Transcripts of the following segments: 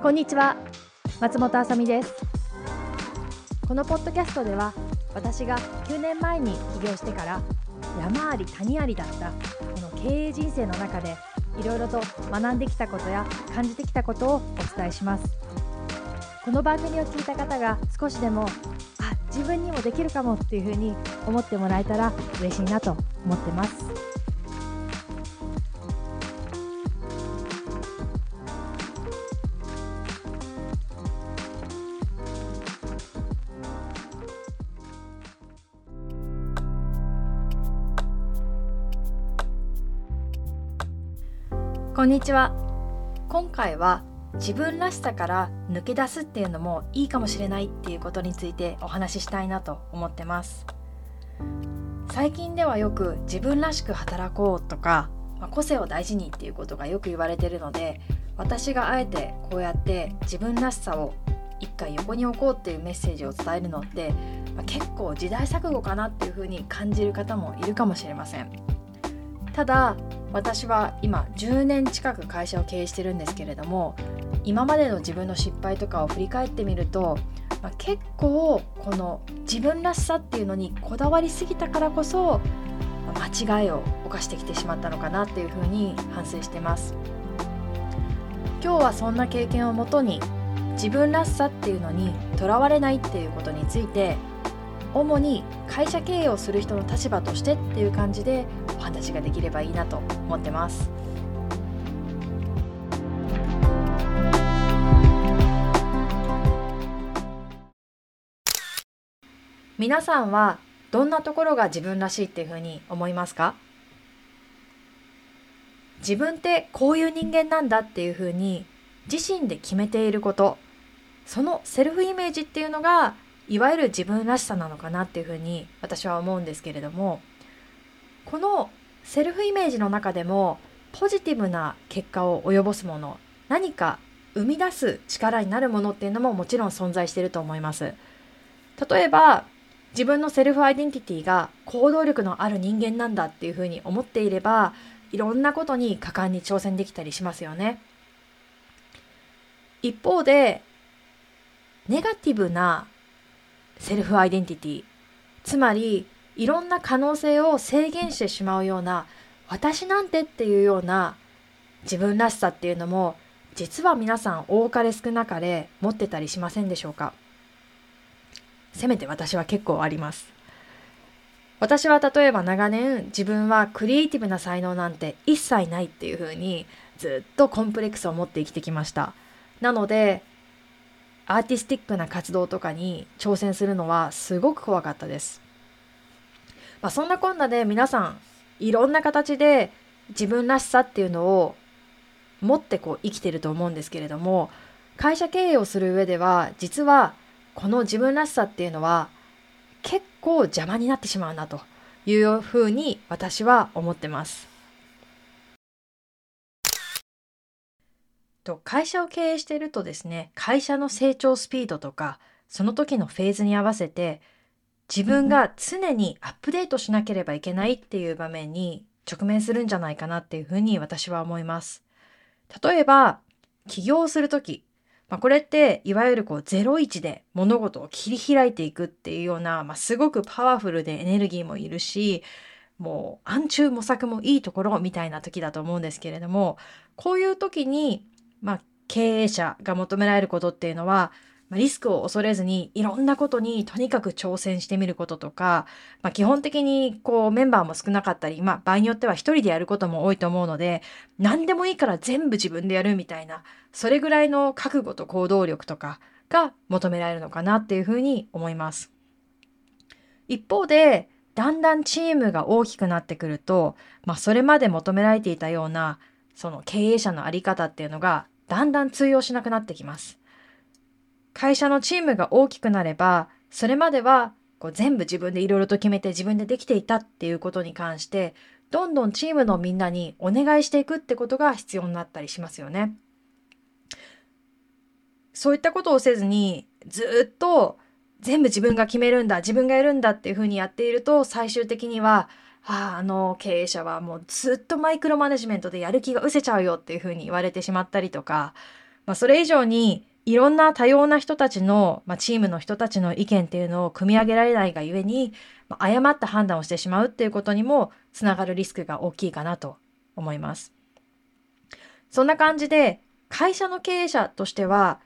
こんにちは。松本あさみです。このポッドキャストでは私が9年前に起業してから山あり谷ありだったこの経営人生の中でいろいろと学んできたことや感じてきたことをお伝えします。この番組を聞いた方が少しでもあ自分にもできるかもっていうふうに思ってもらえたら嬉しいなと思ってます。こんにちは。今回は自分らしさから抜け出すっていうのもいいかもしれないっていうことについてお話ししたいなと思ってます。最近ではよく自分らしく働こうとか、まあ、個性を大事にっていうことがよく言われてるので私があえてこうやって自分らしさを一回横に置こうっていうメッセージを伝えるのって、まあ、結構時代錯誤かなっていうふうに感じる方もいるかもしれません。ただ私は今10年近く会社を経営してるんですけれども今までの自分の失敗とかを振り返ってみると、まあ、結構この自分らしさっていうのにこだわりすぎたからこそ間違いを犯してきてしまったのかなっていうふうに反省してます。今日はそんな経験をもとに自分らしさっていうのにとらわれないっていうことについて主に会社経営をする人の立場としてっていう感じでお話ができればいいなと思ってます。皆さんはどんなところが自分らしいっていうふうに思いますか？自分ってこういう人間なんだっていうふうに自身で決めていること。そのセルフイメージっていうのがいわゆる自分らしさなのかなっていうふうに私は思うんですけれども。このセルフイメージの中でもポジティブな結果を及ぼすもの何か生み出す力になるものっていうのももちろん存在していると思います。例えば自分のセルフアイデンティティが行動力のある人間なんだっていうふうに思っていればいろんなことに果敢に挑戦できたりしますよね。一方でネガティブなセルフアイデンティティつまりいろんな可能性を制限してしまうような私なんてっていうような自分らしさっていうのも実は皆さん多かれ少なかれ持ってたりしませんでしょうか？せめて私は結構あります。私は例えば長年自分はクリエイティブな才能なんて一切ないっていうふうにずっとコンプレックスを持って生きてきました。なのでアーティスティックな活動とかに挑戦するのはすごく怖かったです。まあ、そんなこんなで皆さんいろんな形で自分らしさっていうのを持ってこう生きてると思うんですけれども会社経営をする上では実はこの自分らしさっていうのは結構邪魔になってしまうなというふうに私は思ってます。と会社を経営しているとですね会社の成長スピードとかその時のフェーズに合わせて自分が常にアップデートしなければいけないっていう場面に直面するんじゃないかなっていうふうに私は思います。例えば起業する時、まあ、これっていわゆるこう01で物事を切り開いていくっていうような、まあ、すごくパワフルでエネルギーもいるしもう暗中模索もいいところみたいな時だと思うんですけれどもこういう時にまあ、経営者が求められることっていうのは、まあ、リスクを恐れずにいろんなことにとにかく挑戦してみることとか、まあ、基本的にこうメンバーも少なかったり、まあ、場合によっては一人でやることも多いと思うので何でもいいから全部自分でやるみたいなそれぐらいの覚悟と行動力とかが求められるのかなっていうふうに思います。一方でだんだんチームが大きくなってくると、まあ、それまで求められていたようなその経営者のあり方っていうのがだんだん通用しなくなってきます。会社のチームが大きくなれば、それまではこう全部自分でいろいろと決めて自分でできていたっていうことに関して、どんどんチームのみんなにお願いしていくってことが必要になったりしますよね。そういったことをせずに、ずっと全部自分が決めるんだ、自分がやるんだっていうふうにやっていると、最終的には、ああ、の経営者はもうずっとマイクロマネジメントでやる気が失せちゃうよっていうふうに言われてしまったりとか、まあ、それ以上にいろんな多様な人たちの、まあ、チームの人たちの意見っていうのを組み上げられないがゆえに、まあ、誤った判断をしてしまうっていうことにもつながるリスクが大きいかなと思います。そんな感じで会社の経営者としては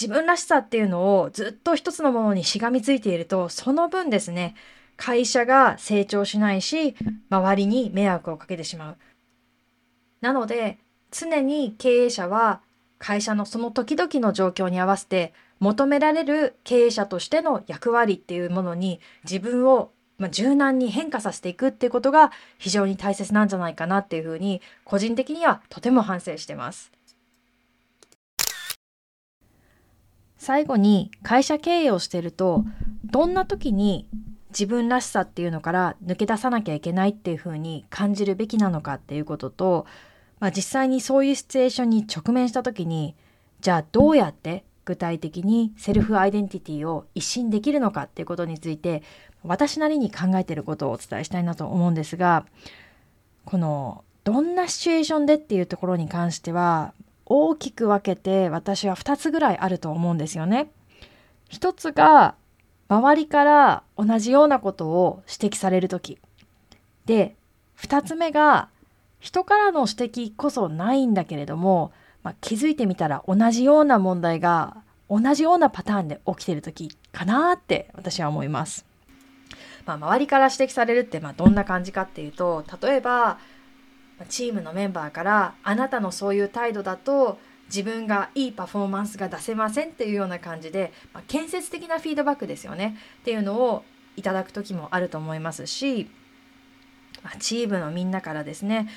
自分らしさっていうのをずっと一つのものにしがみついているとその分ですね会社が成長しないし周りに迷惑をかけてしまう。なので常に経営者は会社のその時々の状況に合わせて求められる経営者としての役割っていうものに自分を、柔軟に変化させていくっていうことが非常に大切なんじゃないかなっていうふうに個人的にはとても反省してます。最後に会社経営をしてるとどんな時に自分らしさっていうのから抜け出さなきゃいけないっていうふうに感じるべきなのかっていうことと、まあ、実際にそういうシチュエーションに直面した時にじゃあどうやって具体的にセルフアイデンティティを一新できるのかっていうことについて私なりに考えていることをお伝えしたいなと思うんですがこのどんなシチュエーションでっていうところに関しては大きく分けて私は2つぐらいあると思うんですよね。一つが周りから同じようなことを指摘される時で2つ目が人からの指摘こそないんだけれども、まあ、気づいてみたら同じような問題が同じようなパターンで起きてる時かなって私は思います。まあ、周りから指摘されるってまあどんな感じかっていうと例えばチームのメンバーからあなたのそういう態度だと自分がいいパフォーマンスが出せませんっていうような感じで、まあ、建設的なフィードバックですよねっていうのをいただく時もあると思いますし、まあ、チームのみんなからですね、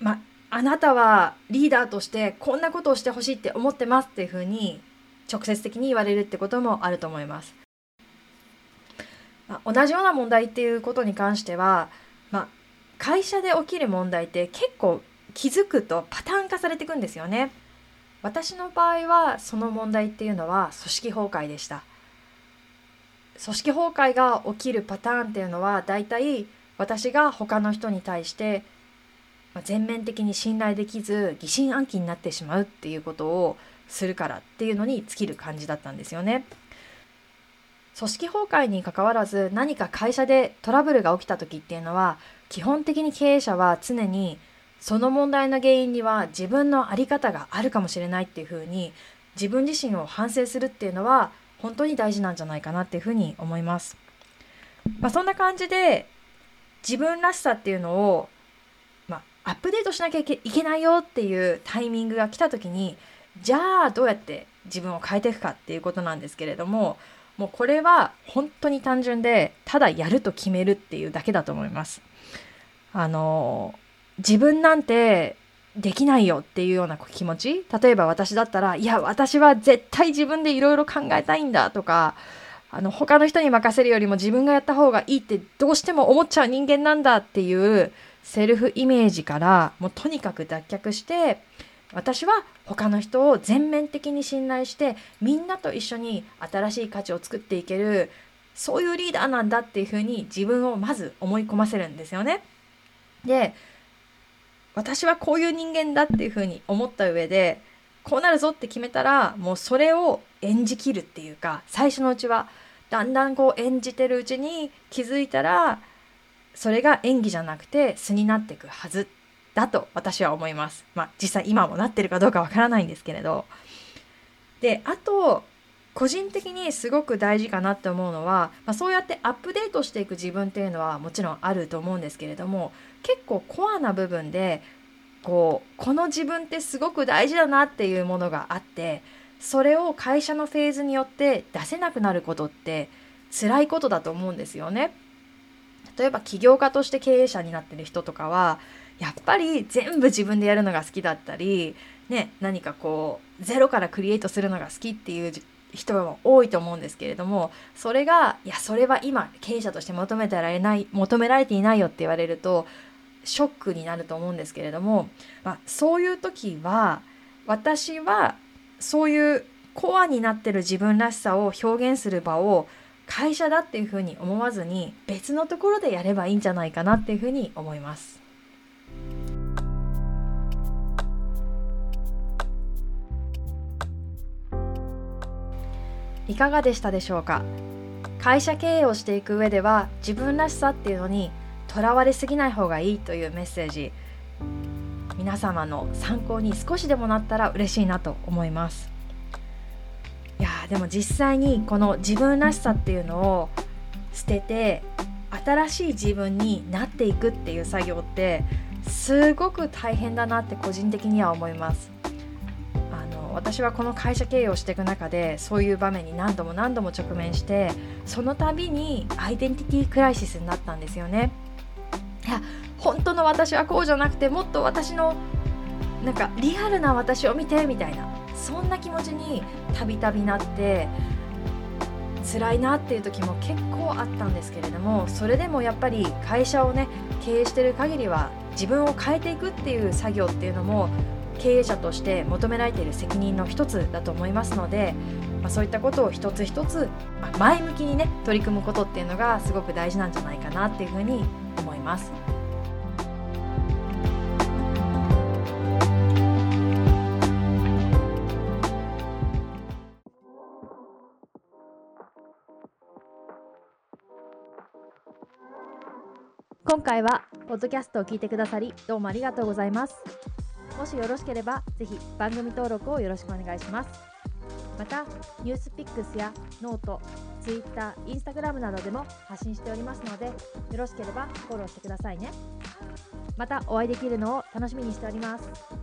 まあ、あなたはリーダーとしてこんなことをしてほしいって思ってますっていうふうに直接的に言われるってこともあると思います。まあ、同じような問題っていうことに関しては、まあ、会社で起きる問題って結構気づくとパターン化されていくんですよね。私の場合はその問題っていうのは組織崩壊でした。組織崩壊が起きるパターンっていうのはだいたい私が他の人に対して全面的に信頼できず疑心暗鬼になってしまうっていうことをするからっていうのに尽きる感じだったんですよね。組織崩壊にかかわらず何か会社でトラブルが起きた時っていうのは基本的に経営者は常にその問題の原因には自分の在り方があるかもしれないっていうふうに自分自身を反省するっていうのは本当に大事なんじゃないかなっていうふうに思います。まあ、そんな感じで自分らしさっていうのを、まあ、アップデートしなきゃいけないよっていうタイミングが来た時にじゃあどうやって自分を変えていくかっていうことなんですけれどももうこれは本当に単純でただやると決めるっていうだけだと思います。あの自分なんてできないよっていうような気持ち例えば私だったらいや私は絶対自分でいろいろ考えたいんだとかあの他の人に任せるよりも自分がやった方がいいってどうしても思っちゃう人間なんだっていうセルフイメージからもうとにかく脱却して私は他の人を全面的に信頼してみんなと一緒に新しい価値を作っていけるそういうリーダーなんだっていうふうに自分をまず思い込ませるんですよね。で私はこういう人間だっていうふうに思った上でこうなるぞって決めたらもうそれを演じきるっていうか最初のうちはだんだんこう演じてるうちに気づいたらそれが演技じゃなくて素になっていくはずだと私は思います。まあ実際今もなってるかどうかわからないんですけれど。で、あと、個人的にすごく大事かなって思うのは、まあ、そうやってアップデートしていく自分っていうのはもちろんあると思うんですけれども結構コアな部分でこうこの自分ってすごく大事だなっていうものがあってそれを会社のフェーズによって出せなくなることって辛いことだと思うんですよね。例えば起業家として経営者になってる人とかはやっぱり全部自分でやるのが好きだったり、ね、何かこうゼロからクリエイトするのが好きっていう人も多いと思うんですけれどもそれがいやそれは今経営者として求めてられない求められていないよって言われるとショックになると思うんですけれども、まあ、そういう時は私はそういうコアになってる自分らしさを表現する場を会社だっていうふうに思わずに別のところでやればいいんじゃないかなっていうふうに思います。いかがでしたでしょうか？会社経営をしていく上では自分らしさっていうのにとらわれすぎない方がいいというメッセージ。皆様の参考に少しでもなったら嬉しいなと思います。いやでも実際にこの自分らしさっていうのを捨てて新しい自分になっていくっていう作業ってすごく大変だなって個人的には思います。あの私はこの会社経営をしていく中でそういう場面に何度も何度も直面してその度にアイデンティティクライシスになったんですよね。いや本当の私はこうじゃなくてもっと私のなんかリアルな私を見てみたいな。そんな気持ちにたびたびなって辛いなっていう時も結構あったんですけれどもそれでもやっぱり会社をね経営してる限りは自分を変えていくっていう作業っていうのも経営者として求められている責任の一つだと思いますので、まあ、そういったことを一つ一つ、前向きにね取り組むことっていうのがすごく大事なんじゃないかなっていうふうにいます。今回はポッドキャストを聞いてくださりどうもありがとうございますもしよろしければぜひ番組登録をよろしくお願いしますまた NewsPicks や note、Twitter、Instagram などでも発信しておりますのでよろしければフォローしてくださいね。またお会いできるのを楽しみにしております。